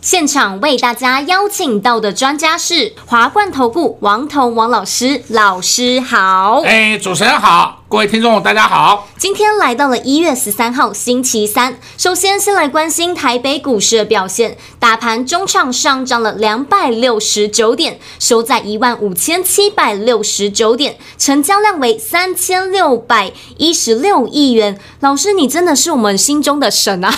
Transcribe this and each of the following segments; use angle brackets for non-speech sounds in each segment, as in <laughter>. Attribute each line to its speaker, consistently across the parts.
Speaker 1: 现场为大家邀请到的专家是华冠投顾王彤王老师，老师好。
Speaker 2: 哎，主持人好，各位听众大家好。
Speaker 1: 今天来到了一月十三号星期三，首先先来关心台北股市的表现，大盘中场上涨了两百六十九点，收在一万五千七百六十九点，成交量为三千六百一十六亿元。老师，你真的是我们心中的神啊！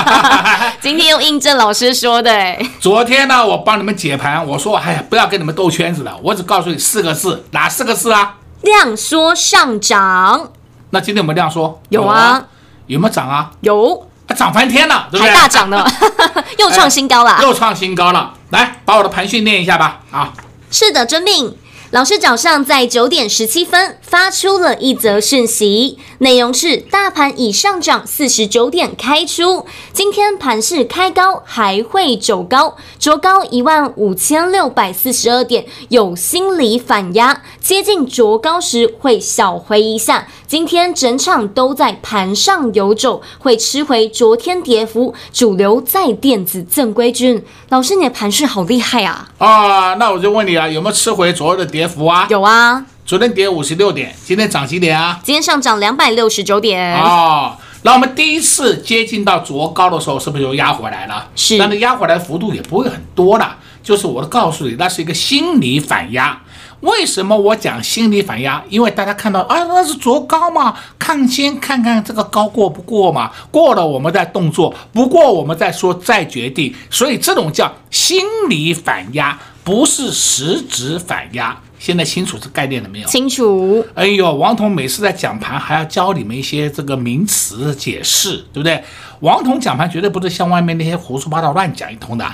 Speaker 1: <laughs> 今天又印证老师说的，哎，
Speaker 2: 昨天呢，我帮你们解盘，我说，哎呀，不要跟你们兜圈子了，我只告诉你四个字，哪四个字啊？
Speaker 1: 量缩上涨。
Speaker 2: 那今天我们量缩
Speaker 1: 有啊？
Speaker 2: 有没有涨啊？
Speaker 1: 有，
Speaker 2: 还涨翻天了，对不对？
Speaker 1: 还大涨呢，<laughs> 又创新高了，
Speaker 2: 又创新高了。来，把我的盘训练一下吧。啊，
Speaker 1: 是的，遵命。老师早上在九点十七分发出了一则讯息，内容是：大盘已上涨四十九点开出，今天盘势开高还会走高，卓高一万五千六百四十二点，有心理反压，接近卓高时会小回一下。今天整场都在盘上游走，会吃回昨天跌幅，主流在电子正规军。老师，你的盘势好厉害啊！
Speaker 2: 啊，那我就问你啊，有没有吃回昨日的跌幅啊？
Speaker 1: 有啊，
Speaker 2: 昨天跌五十六点，今天涨几点啊？
Speaker 1: 今天上涨两百六十九点。
Speaker 2: 哦，那我们第一次接近到昨高的时候，是不是就压回来了？
Speaker 1: 是，
Speaker 2: 但是压回来的幅度也不会很多了，就是我告诉你，那是一个心理反压。为什么我讲心理反压？因为大家看到啊，那是卓高嘛，看先看看这个高过不过嘛，过了我们再动作，不过我们再说再决定，所以这种叫心理反压，不是实质反压。现在清楚这概念了没有？
Speaker 1: 清楚。
Speaker 2: 哎呦，王彤每次在讲盘还要教你们一些这个名词解释，对不对？王彤讲盘绝对不是像外面那些胡说八道乱讲一通的。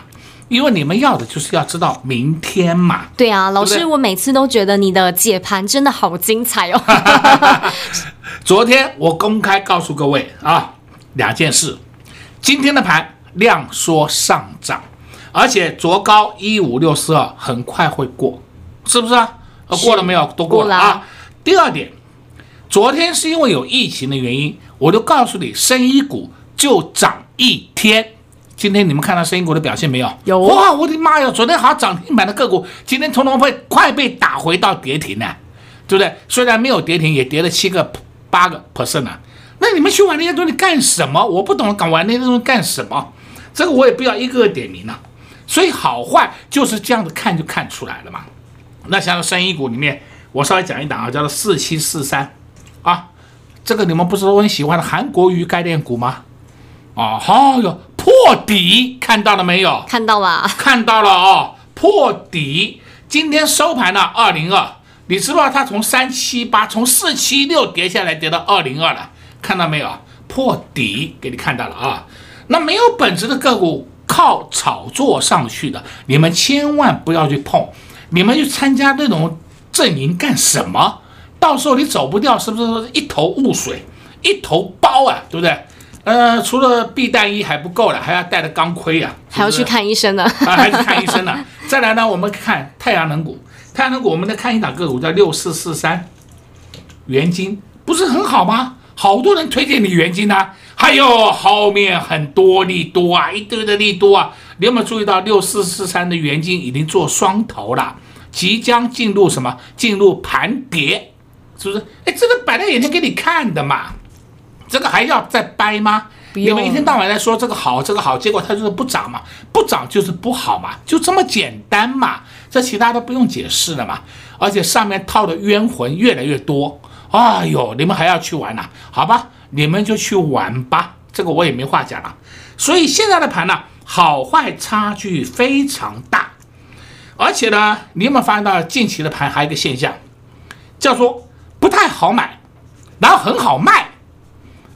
Speaker 2: 因为你们要的就是要知道明天嘛。
Speaker 1: 对啊，老师，我每次都觉得你的解盘真的好精彩哦。<laughs>
Speaker 2: 昨天我公开告诉各位啊，两件事，今天的盘量缩上涨，而且昨高一五六四二很快会过，是不是啊？过了没有？都过了啊。第二点，昨天是因为有疫情的原因，我就告诉你，生医股就涨一天。今天你们看到生医股的表现没有？
Speaker 1: 有
Speaker 2: 哇！我的妈呀！昨天好涨停板的个股，今天通通会快被打回到跌停了，对不对？虽然没有跌停，也跌了七个八个 percent 了。那你们去玩那些东西干什么？我不懂，敢玩那些东西干什么？这个我也不要一个个点名了。所以好坏就是这样子看就看出来了嘛。那像生意股里面，我稍微讲一档啊，叫做四七四三啊，这个你们不是都很喜欢的韩国瑜概念股吗？啊，好哟。破底看到了没有？
Speaker 1: 看到了，
Speaker 2: 看到了哦。破底，今天收盘了二零二，你知道它从三七八，从四七六跌下来，跌到二零二了，看到没有？破底给你看到了啊。那没有本质的个股，靠炒作上去的，你们千万不要去碰。你们去参加这种阵营干什么？到时候你走不掉，是不是一头雾水，一头包啊？对不对？呃，除了避弹衣还不够了，还要带着钢盔啊，
Speaker 1: 还要去看医生呢。
Speaker 2: 啊，还去看医生呢。<laughs> 再来呢，我们看太阳能股，太阳能股，我们再看一档个股叫六四四三，元金不是很好吗？好多人推荐你元晶啊，还有后面很多利多啊，一堆的利多啊。你有没有注意到六四四三的原金已经做双头了，即将进入什么？进入盘跌，是不是？哎，这个摆在眼前给你看的嘛。这个还要再掰吗？你们一天到晚在说这个好，这个好，结果它就是不涨嘛，不涨就是不好嘛，就这么简单嘛，这其他都不用解释了嘛。而且上面套的冤魂越来越多，哎呦，你们还要去玩呐？好吧，你们就去玩吧，这个我也没话讲了。所以现在的盘呢，好坏差距非常大，而且呢，你有没有发现到近期的盘还有一个现象，叫做不太好买，然后很好卖。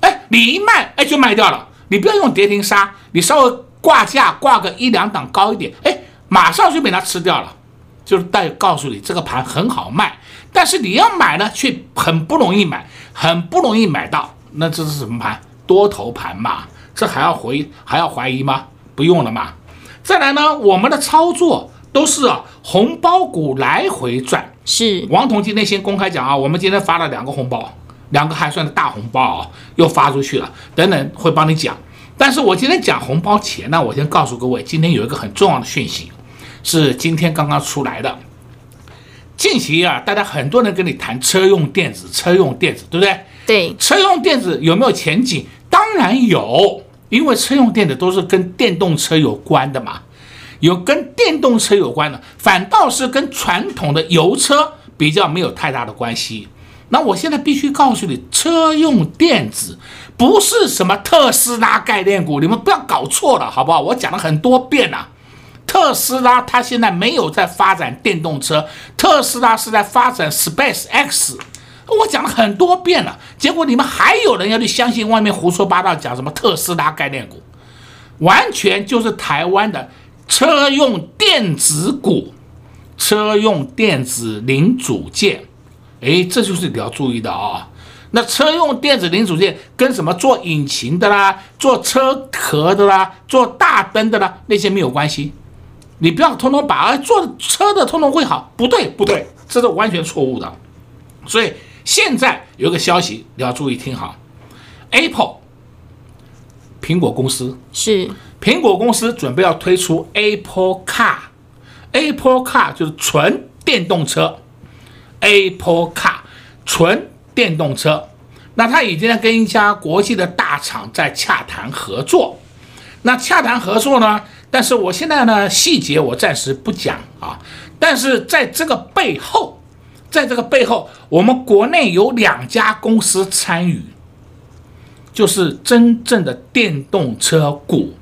Speaker 2: 哎你一卖，哎，就卖掉了。你不要用跌停杀，你稍微挂价挂个一两档高一点，哎，马上就被它吃掉了。就是带告诉你这个盘很好卖，但是你要买呢，却很不容易买，很不容易买到。那这是什么盘？多头盘嘛，这还要回还要怀疑吗？不用了嘛。再来呢，我们的操作都是啊，红包股来回转。
Speaker 1: 是
Speaker 2: 王彤今天先公开讲啊，我们今天发了两个红包，两个还算是大红包啊，又发出去了，等等会帮你讲。但是我今天讲红包前呢，我先告诉各位，今天有一个很重要的讯息。是今天刚刚出来的。近期啊，大家很多人跟你谈车用电子，车用电子，对不对？
Speaker 1: 对，
Speaker 2: 车用电子有没有前景？当然有，因为车用电子都是跟电动车有关的嘛，有跟电动车有关的，反倒是跟传统的油车比较没有太大的关系。那我现在必须告诉你，车用电子不是什么特斯拉概念股，你们不要搞错了，好不好？我讲了很多遍了。特斯拉它现在没有在发展电动车，特斯拉是在发展 Space X。我讲了很多遍了，结果你们还有人要去相信外面胡说八道，讲什么特斯拉概念股，完全就是台湾的车用电子股，车用电子零组件。哎，这就是你要注意的啊、那车用电子零组件跟什么做引擎的啦、做车壳的啦、做大灯的啦那些没有关系。你不要通通把做车的通通会好，不对不对，这是完全错误的。所以现在有个消息你要注意听好，Apple，苹果公司。
Speaker 1: 是。
Speaker 2: 苹果公司准备要推出 Apple Car，Apple Car 就是纯电动车，Apple Car 纯电动车，那它已经在跟一家国际的大厂在洽谈合作，那洽谈合作呢？但是我现在呢，细节我暂时不讲啊。但是在这个背后，在这个背后，我们国内有两家公司参与，就是真正的电动车股，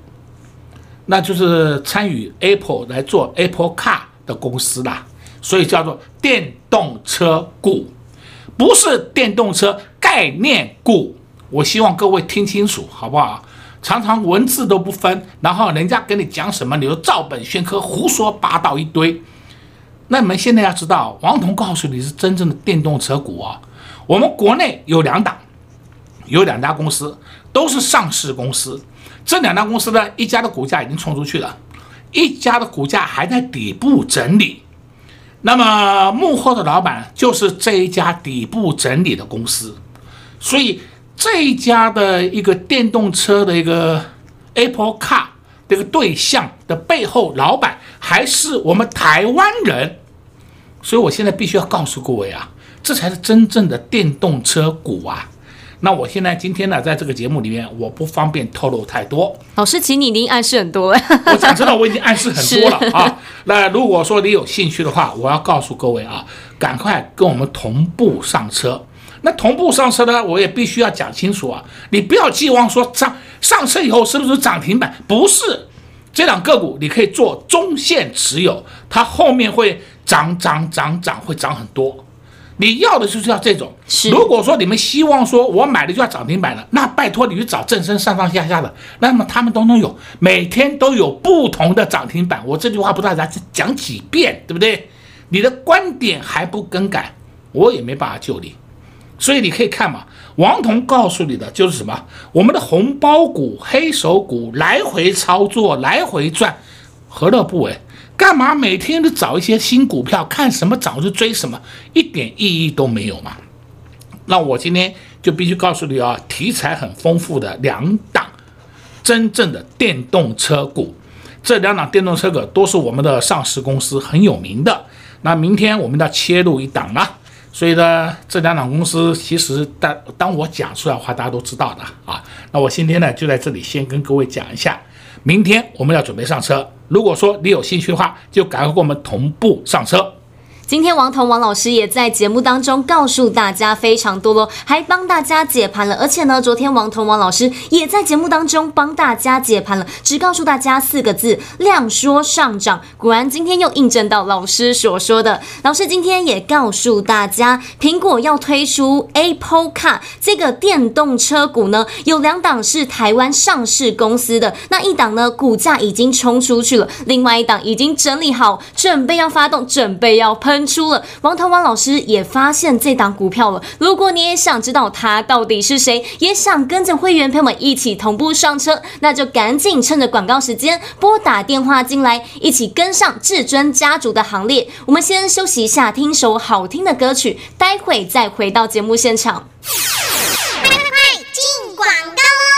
Speaker 2: 那就是参与 Apple 来做 Apple Car 的公司啦。所以叫做电动车股，不是电动车概念股。我希望各位听清楚，好不好？常常文字都不分，然后人家跟你讲什么，你就照本宣科，胡说八道一堆。那你们现在要知道，王彤告诉你是真正的电动车股啊。我们国内有两档，有两家公司都是上市公司。这两家公司呢，一家的股价已经冲出去了，一家的股价还在底部整理。那么幕后的老板就是这一家底部整理的公司，所以。这一家的一个电动车的一个 Apple Car 这个对象的背后老板还是我们台湾人，所以我现在必须要告诉各位啊，这才是真正的电动车股啊。那我现在今天呢，在这个节目里面，我不方便透露太多。
Speaker 1: 老师，请你已经暗示很多了。<laughs>
Speaker 2: 我讲真的，我已经暗示很多了 <laughs> 啊。那如果说你有兴趣的话，我要告诉各位啊，赶快跟我们同步上车。那同步上车呢，我也必须要讲清楚啊！你不要寄望说上上车以后是不是涨停板？不是，这两个股你可以做中线持有，它后面会涨涨涨涨，会涨很多。你要的就是要这
Speaker 1: 种。
Speaker 2: 如果说你们希望说我买的就要涨停板了，那拜托你去找正身上上下下的，那么他们都能有，每天都有不同的涨停板。我这句话不知道大家讲几遍，对不对？你的观点还不更改，我也没办法救你。所以你可以看嘛，王彤告诉你的就是什么？我们的红包股、黑手股来回操作，来回赚，何乐不为？干嘛每天都找一些新股票，看什么涨就追什么，一点意义都没有嘛？那我今天就必须告诉你啊，题材很丰富的两档真正的电动车股，这两档电动车股都是我们的上市公司很有名的。那明天我们要切入一档了。所以呢，这两档公司其实当当我讲出来的话，大家都知道的啊。那我今天呢，就在这里先跟各位讲一下，明天我们要准备上车。如果说你有兴趣的话，就赶快跟我们同步上车。
Speaker 1: 今天王彤王老师也在节目当中告诉大家非常多喽，还帮大家解盘了。而且呢，昨天王彤王老师也在节目当中帮大家解盘了，只告诉大家四个字：量说上涨。果然今天又印证到老师所说的。老师今天也告诉大家，苹果要推出 Apple Car 这个电动车股呢，有两档是台湾上市公司的，那一档呢股价已经冲出去了，另外一档已经整理好，准备要发动，准备要喷。出了王腾王老师也发现这档股票了。如果你也想知道他到底是谁，也想跟着会员朋友们一起同步上车，那就赶紧趁着广告时间拨打电话进来，一起跟上至尊家族的行列。我们先休息一下，听首好听的歌曲，待会再回到节目现场。快快快，进广告喽！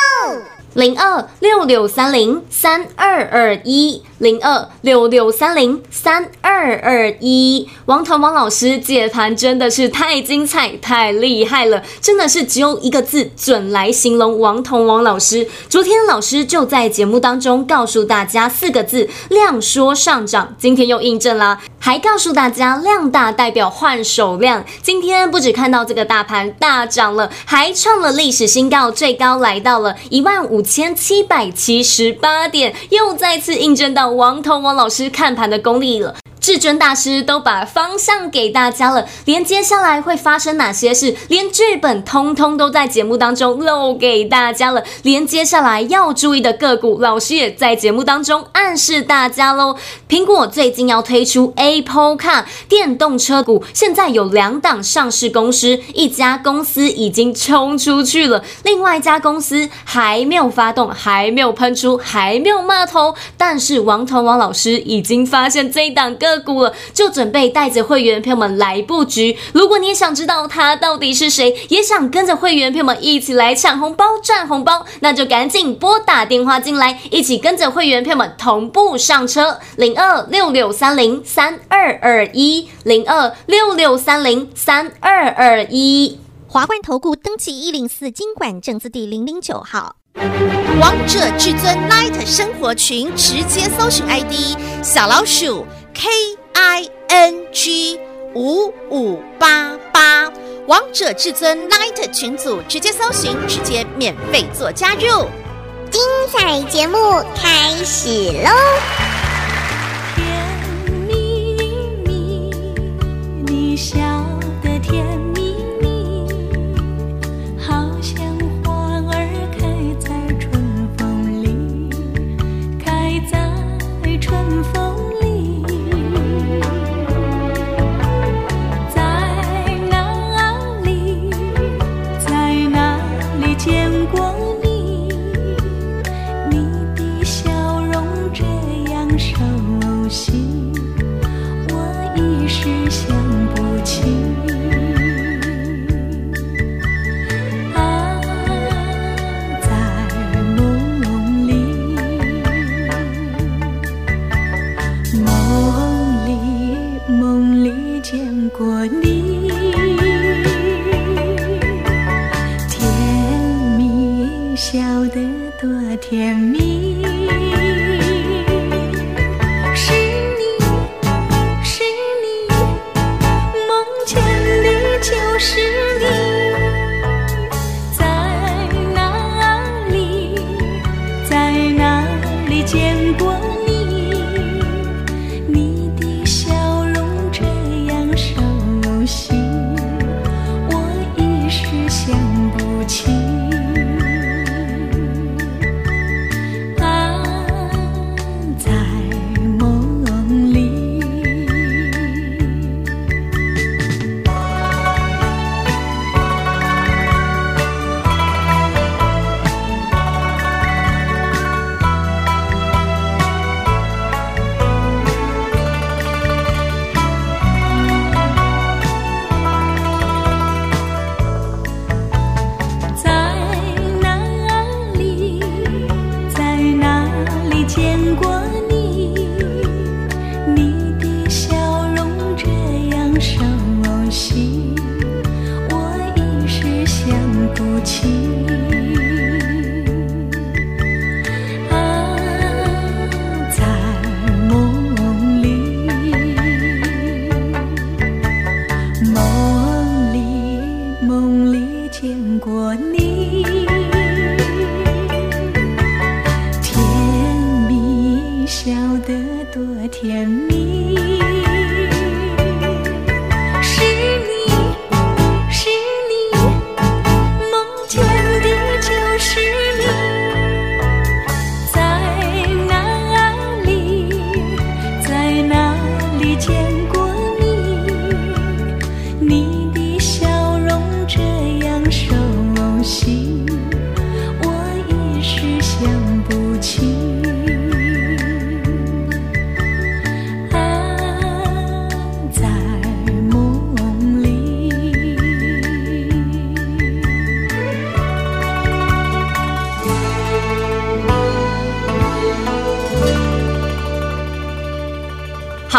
Speaker 1: 零二六六三零三二二一。零二六六三零三二二一，王彤王老师解盘真的是太精彩、太厉害了，真的是只有一个字准来形容王彤王老师。昨天老师就在节目当中告诉大家四个字：量说上涨。今天又印证啦，还告诉大家量大代表换手量。今天不止看到这个大盘大涨了，还创了历史新高，最高来到了一万五千七百七十八点，又再次印证到。王彤王老师看盘的功力了。至尊大师都把方向给大家了，连接下来会发生哪些事，连剧本通通都在节目当中露给大家了。连接下来要注意的个股，老师也在节目当中暗示大家喽。苹果最近要推出 Apple Car 电动车股，现在有两档上市公司，一家公司已经冲出去了，另外一家公司还没有发动，还没有喷出，还没有骂头，但是王彤王老师已经发现这一档个。个股了，就准备带着会员朋友们来布局。如果你也想知道他到底是谁，也想跟着会员朋友们一起来抢红包赚红包，那就赶紧拨打电话进来，一起跟着会员朋友们同步上车。零二六六三零三二二一，零二六六三零三二二一。
Speaker 3: 华冠投顾登记一零四经管证字第零零九号。王者至尊 Light 生活群直接搜寻 ID 小老鼠。K I N G 五五八八，王者至尊 Light 群组直接搜寻，直接免费做加入。精彩节目开始喽！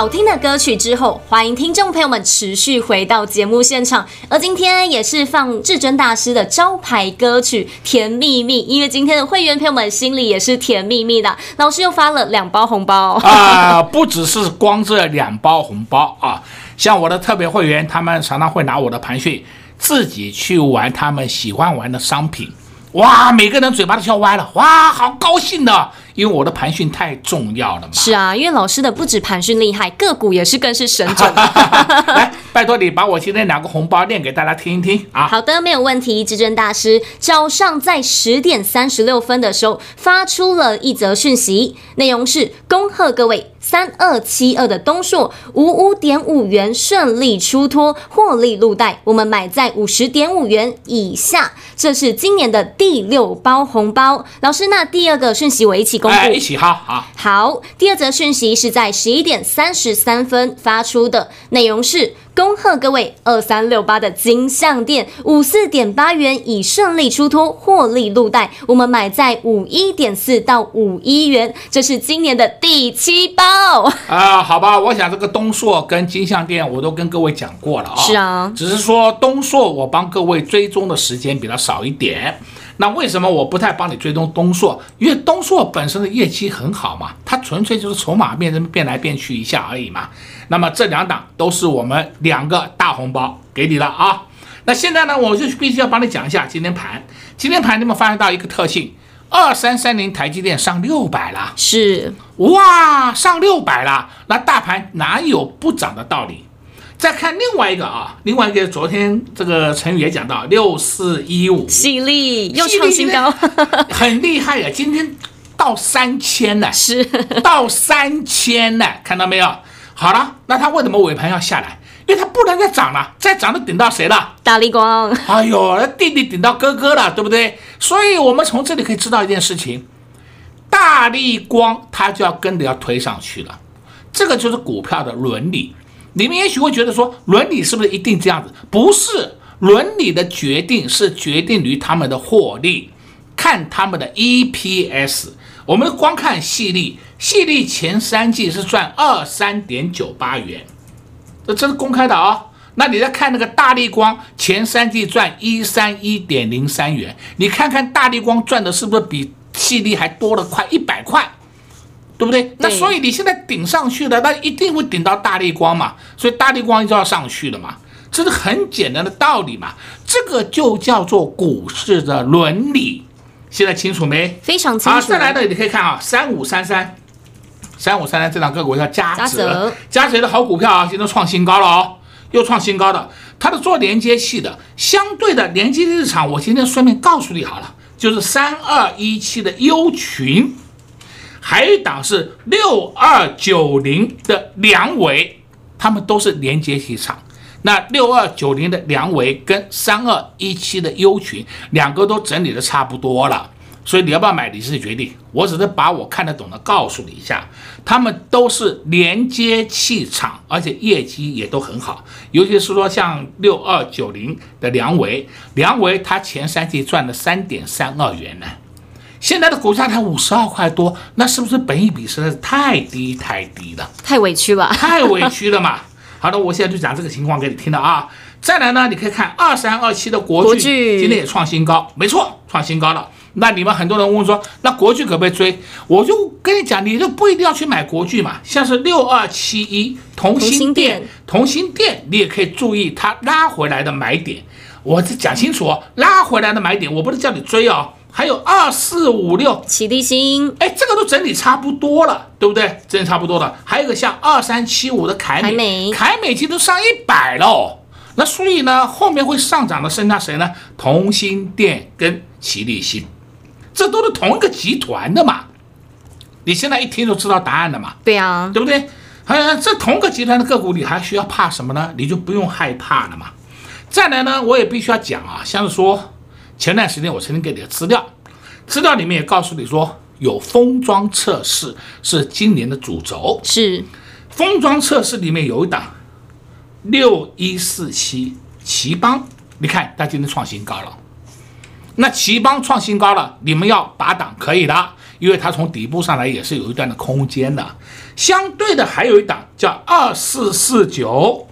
Speaker 3: 好
Speaker 4: 听的
Speaker 1: 歌曲之后，欢迎听众朋友们持续回到节目现场。而今天也是放至尊大师的招牌歌曲《甜蜜蜜》，因为今天的会员朋友们心里也是甜蜜蜜的。老师又发了两包红包 <laughs>
Speaker 2: 啊、不只是光这两包红包啊，像我的特别会员，他们常常会拿我的盘讯自己去玩他们喜欢玩的商品，哇，每个人嘴巴都笑歪了，哇，好高兴的。因为我的盘讯太重要了嘛。
Speaker 1: 是啊，因为老师的不止盘讯厉害，个股也是更是神准。<laughs>
Speaker 2: 来，拜托你把我今天两个红包念给大家听一听啊。
Speaker 1: 好的，没有问题。至尊大师早上在十点三十六分的时候发出了一则讯息，内容是恭贺各位三二七二的东硕五五点五元顺利出脱，获利入袋，我们买在五十点五元以下，这是今年的第六包红包。老师，那第二个讯息我一起。
Speaker 2: 哎，一起哈好。
Speaker 1: 好，第二则讯息是在十一点三十三分发出的，内容是。恭贺各位二三六八的金像电五四点八元已顺利出脱，获利入袋。我们买在五一点四到五一元，这是今年的第七包
Speaker 2: 啊。好吧，我想这个东硕跟金像电我都跟各位讲过了啊。
Speaker 1: 是啊，
Speaker 2: 只是说东硕我帮各位追踪的时间比较少一点。那为什么我不太帮你追踪东硕？因为东硕本身的业绩很好嘛，它纯粹就是筹码变成变来变去一下而已嘛。那么这两档都是我们两个大红包给你了啊！那现在呢，我就必须要帮你讲一下今天盘。今天盘你们发现到一个特性，二三三零台积电上六百了，
Speaker 1: 是
Speaker 2: 哇，上六百了。那大盘哪有不涨的道理？再看另外一个啊，另外一个昨天这个成语也讲到六四一五，
Speaker 1: 犀利又创新高，
Speaker 2: 很厉害呀！今天到三千了，
Speaker 1: 是
Speaker 2: 到三千了，看到没有？好了，那它为什么尾盘要下来？因为它不能再涨了，再涨就顶到谁了？
Speaker 1: 大力光。
Speaker 2: 哎呦，弟弟顶到哥哥了，对不对？所以我们从这里可以知道一件事情：大力光它就要跟着要推上去了。这个就是股票的伦理。你们也许会觉得说，伦理是不是一定这样子？不是，伦理的决定是决定于他们的获利，看他们的 EPS。我们光看矽力，矽力前三季是赚二三点九八元，这这是公开的啊、哦。那你再看那个大力光，前三季赚一三一点零三元，你看看大力光赚的是不是比矽力还多了快一百块，对不对？那所以你现在顶上去了，那一定会顶到大力光嘛，所以大力光就要上去了嘛，这是很简单的道理嘛。这个就叫做股市的伦理。现在清楚没？
Speaker 1: 非常清楚。
Speaker 2: 好，再来的你可以看啊，三五三三，三五三三这档个股叫嘉泽，嘉泽的好股票啊，现在创新高了哦，又创新高的。它的做连接器的，相对的连接日常，我今天顺便告诉你好了，就是三二一七的优群，还有一档是六二九零的梁伟，他们都是连接器厂。那六二九零的梁维跟三二一七的优群，两个都整理的差不多了，所以你要不要买，你自己决定。我只是把我看得懂的告诉你一下，他们都是连接气场，而且业绩也都很好。尤其是说像六二九零的梁维，梁维他前三季赚了三点三二元呢，现在的股价才五十二块多，那是不是本一比实在是太低太低了？
Speaker 1: 太委屈了，
Speaker 2: 太委屈了嘛。好的，我现在就讲这个情况给你听的啊。再来呢，你可以看二三二七的国巨，今天也创新高，没错，创新高了。那你们很多人问说，那国巨可不可以追？我就跟你讲，你就不一定要去买国巨嘛。像是六二七一同心电，同心电，你也可以注意它拉回来的买点。我这讲清楚哦，拉回来的买点，我不是叫你追哦，还有二四五六，
Speaker 1: 启力新，
Speaker 2: 哎，这个都整理差不多了，对不对？整理差不多了。还有一个像二三七五的凯美，
Speaker 1: 凯美，
Speaker 2: 凯美今天都上一百喽。那所以呢，后面会上涨的剩下谁呢？同心电跟奇力新，这都是同一个集团的嘛。你现在一听就知道答案了嘛？
Speaker 1: 对啊，
Speaker 2: 对不对？嗯，这同个集团的个股，你还需要怕什么呢？你就不用害怕了嘛。再来呢，我也必须要讲啊，像是说前段时间我曾经给你的资料，资料里面也告诉你说，有封装测试是今年的主轴，
Speaker 1: 是
Speaker 2: 封装测试里面有一档六一四七奇邦，你看它今天创新高了。那奇邦创新高了，你们要拔档可以的。因为它从底部上来也是有一段的空间的，相对的还有一档叫二四四九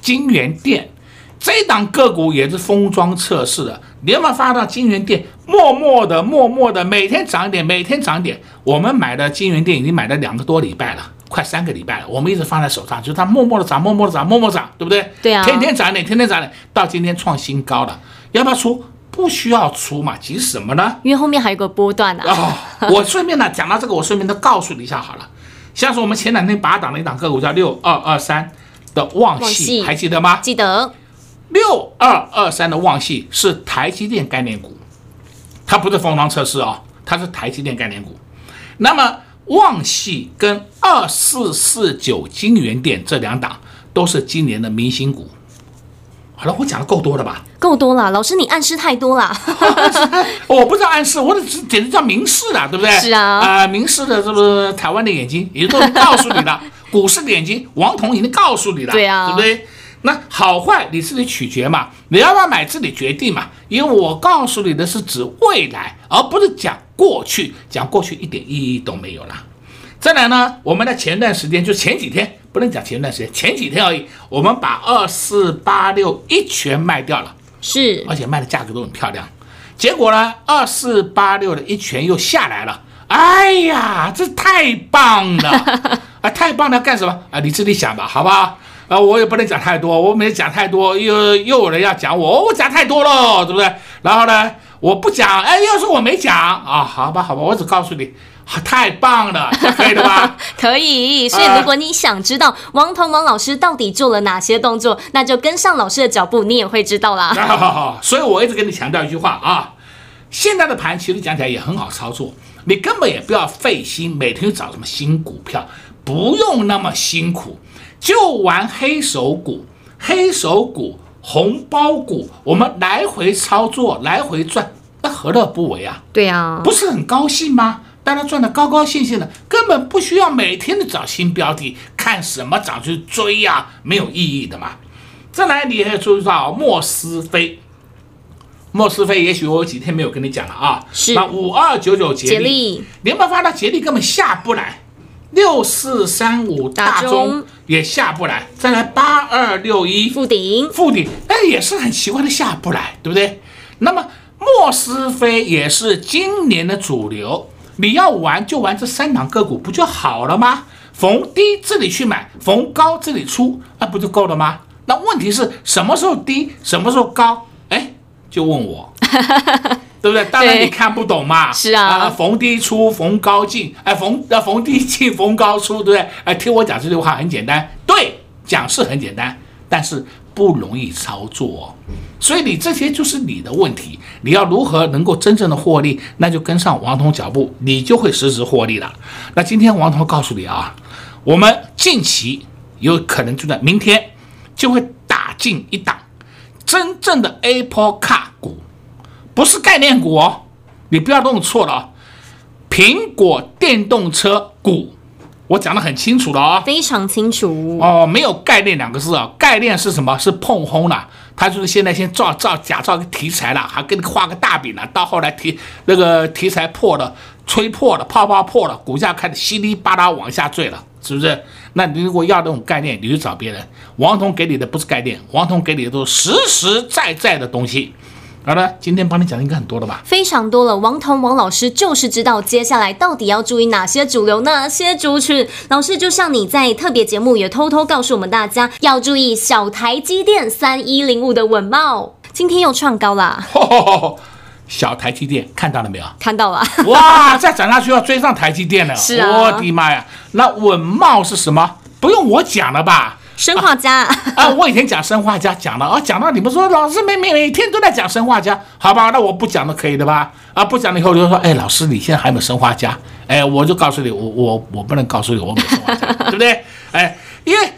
Speaker 2: 金源店，这档个股也是封装测试的。你有没有发到金源店默默的、默默的每天涨一点，每天涨一点？我们买的金源店已经买了两个多礼拜了，快三个礼拜了，我们一直放在手上，就是它默默的涨，默默的涨，默默涨，对不对？
Speaker 1: 对啊，
Speaker 2: 天天涨一点，天天涨一点，到今天创新高了，要不要出？不需要出嘛，急什么呢？
Speaker 1: 因为后面还有个波段呢、啊。
Speaker 2: 哦，我顺便呢讲到这个，我顺便都告诉你一下好了。像是我们前两天拔档的一档个股叫六二二三的旺系，还记得吗？
Speaker 1: 记得。
Speaker 2: 六二二三的旺系是台积电概念股，它不是封装测试啊，它是台积电概念股。那么旺系跟二四四九金元店这两档都是今年的明星股。好了，我讲的够多了吧？
Speaker 1: 够多了，老师你暗示太多了。<laughs>
Speaker 2: 我不知道暗示，我只简直叫明示了，对不对？
Speaker 1: 是啊，
Speaker 2: 啊、呃，明示的是不是台湾的眼睛也都告诉你了，<laughs> 股市的眼睛，王彤已经告诉你了，
Speaker 1: 对啊，
Speaker 2: 对不对？那好坏你自己取决嘛，你要不要买自己决定嘛。因为我告诉你的是指未来，而不是讲过去，讲过去一点意义都没有啦。再来呢，我们在前段时间就前几天。不能讲前段时间，前几天而已，我们把二四八六一拳卖掉了，
Speaker 1: 是，
Speaker 2: 而且卖的价格都很漂亮。结果呢，二四八六的一拳又下来了。哎呀，这太棒了 <laughs> 啊！太棒了，干什么啊？你自己想吧，好不好？啊，我也不能讲太多，我没讲太多，又又有人要讲我，我讲太多了，对不对？然后呢，我不讲，哎，要是我没讲啊，好吧，好吧，我只告诉你。太棒了，可以的吧？<laughs>
Speaker 1: 可以。所以如果你想知道王彤王老师到底做了哪些动作，那就跟上老师的脚步，你也会知道啦。
Speaker 2: 好好好，所以我一直跟你强调一句话啊，现在的盘其实讲起来也很好操作，你根本也不要费心，每天找什么新股票，不用那么辛苦，就玩黑手股、黑手股、红包股，我们来回操作，来回赚，那何乐不为啊？
Speaker 1: 对啊，
Speaker 2: 不是很高兴吗？大家赚得高高兴兴的，根本不需要每天的找新标的，看什么涨去追呀、啊，没有意义的嘛。再来，你还要注意到莫斯菲，莫斯菲，也许我有几天没有跟你讲了啊。
Speaker 1: 是。
Speaker 2: 那五二九九捷力，你有没有发现捷力根本下不来？六四三五大中也下不来。再来八二六一
Speaker 1: 附顶，
Speaker 2: 附顶，哎，也是很奇怪的下不来，对不对？那么莫斯菲也是今年的主流。你要玩就玩这三档个股不就好了吗？逢低这里去买，逢高这里出，那不就够了吗？那问题是什么时候低，什么时候高？哎，就问我，<laughs> 对不对？当然你看不懂嘛。
Speaker 1: 是啊，
Speaker 2: 啊，逢低出，逢高进，哎，逢呃逢低进，逢高出，对不对？哎，听我讲这句话很简单，对，讲是很简单，但是。不容易操作，所以你这些就是你的问题。你要如何能够真正的获利，那就跟上王彤脚步，你就会实时获利了。那今天王彤告诉你啊，我们近期有可能就在明天就会打进一档真正的 Apple Car 股，不是概念股哦，你不要弄错了啊，苹果电动车股。我讲的很清楚了啊、哦，
Speaker 1: 非常清楚
Speaker 2: 哦，没有概念两个字啊，概念是什么？是碰轰了，他就是现在先造造假造个题材了，还给你画个大饼了，到后来题那个题材破了，吹破了，泡泡破了，股价开始稀里巴拉往下坠了，是不是？那你如果要这种概念，你就找别人。王彤给你的不是概念，王彤给你的都是实实在在的东西。好了，今天帮你讲的应该很多了吧？
Speaker 1: 非常多了。王彤王老师就是知道接下来到底要注意哪些主流、哪些族群。老师就像你在特别节目也偷偷告诉我们大家，要注意小台积电三一零五的稳茂，今天又创高啦。
Speaker 2: 小台积电看到了没有？
Speaker 1: 看到了。
Speaker 2: 哇，再涨下去要追上台积电了。
Speaker 1: 是啊。
Speaker 2: 我的妈呀！那稳茂是什么？不用我讲了吧？
Speaker 1: 生化家 <laughs> 啊，
Speaker 2: 我以前讲生化家讲了啊，讲到你们说老师每每每天都在讲生化家，好吧？那我不讲都可以的吧？啊，不讲了以后就说，哎，老师你现在还有没有砷化家？哎，我就告诉你，我我我不能告诉你我没有砷化镓，<laughs> 对不对？哎，因为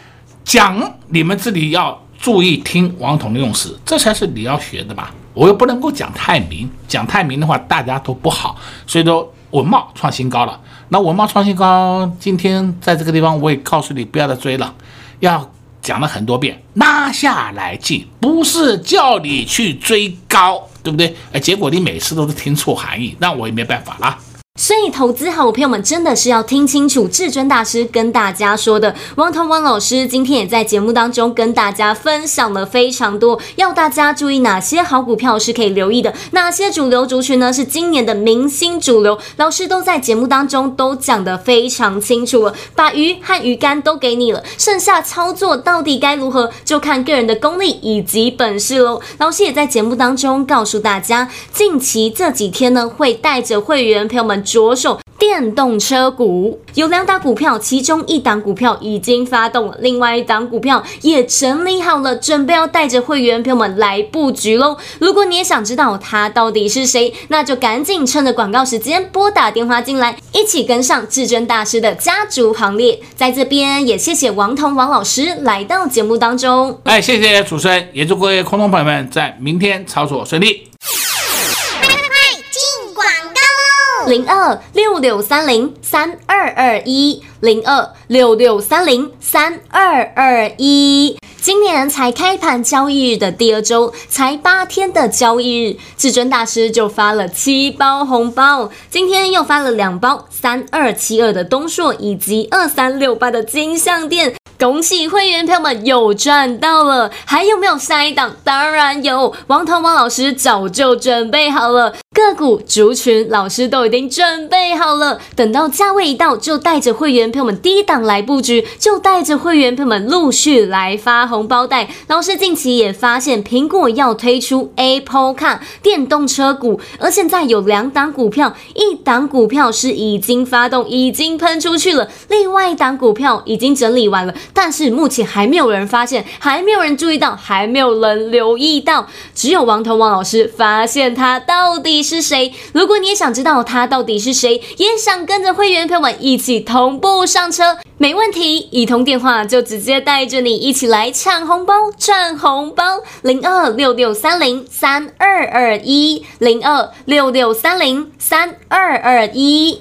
Speaker 2: 讲你们这里要注意听王彤的用词，这才是你要学的嘛。我又不能够讲太明，讲太明的话大家都不好，所以说稳懋创新高了。那稳懋创新高，今天在这个地方我也告诉你不要再追了，要。讲了很多遍，拉下来进，不是叫你去追高，对不对？哎，结果你每次都是听错含义，那我也没办法啦。
Speaker 1: 所以，投资好朋友们真的是要听清楚至尊大师跟大家说的。王涛王老师今天也在节目当中跟大家分享了非常多，要大家注意哪些好股票是可以留意的，哪些主流族群呢是今年的明星主流，老师都在节目当中都讲得非常清楚了，把鱼和鱼竿都给你了，剩下操作到底该如何，就看个人的功力以及本事喽。老师也在节目当中告诉大家，近期这几天呢会带着会员朋友们。着手电动车股有两档股票，其中一档股票已经发动了，另外一档股票也整理好了，准备要带着会员朋友们来布局喽。如果你也想知道它到底是谁，那就赶紧趁着广告时间拨打电话进来，一起跟上至尊大师的家族行列。在这边也谢谢王彤王老师来到节目当中。
Speaker 2: 哎，谢谢主持人，也祝各位空中朋友们在明天操作顺利。
Speaker 1: 零二六六三零三二二一，零二六六三零三二二一。今年才开盘交易日的第二周，才八天的交易日，至尊大师就发了七包红包。今天又发了两包三二七二的东硕以及二三六八的金像电。恭喜会员朋友们又赚到了，还有没有下一档？当然有，王彤王老师早就准备好了。个股族群，老师都已经准备好了，等到价位一到，就带着会员朋友们低档来布局，就带着会员朋友们陆续来发红包袋。老师近期也发现苹果要推出 Apple Car 电动车股，而现在有两档股票，一档股票是已经发动，已经喷出去了，另外一档股票已经整理完了，但是目前还没有人发现，还没有人注意到，还没有人留意到，只有王腾王老师发现它到底是谁？如果你也想知道他到底是谁，也想跟着会员朋友们一起同步上车，没问题，一通电话就直接带着你一起来抢红包、赚红包。零二六六三零三二二一，零二六六三零三二二一。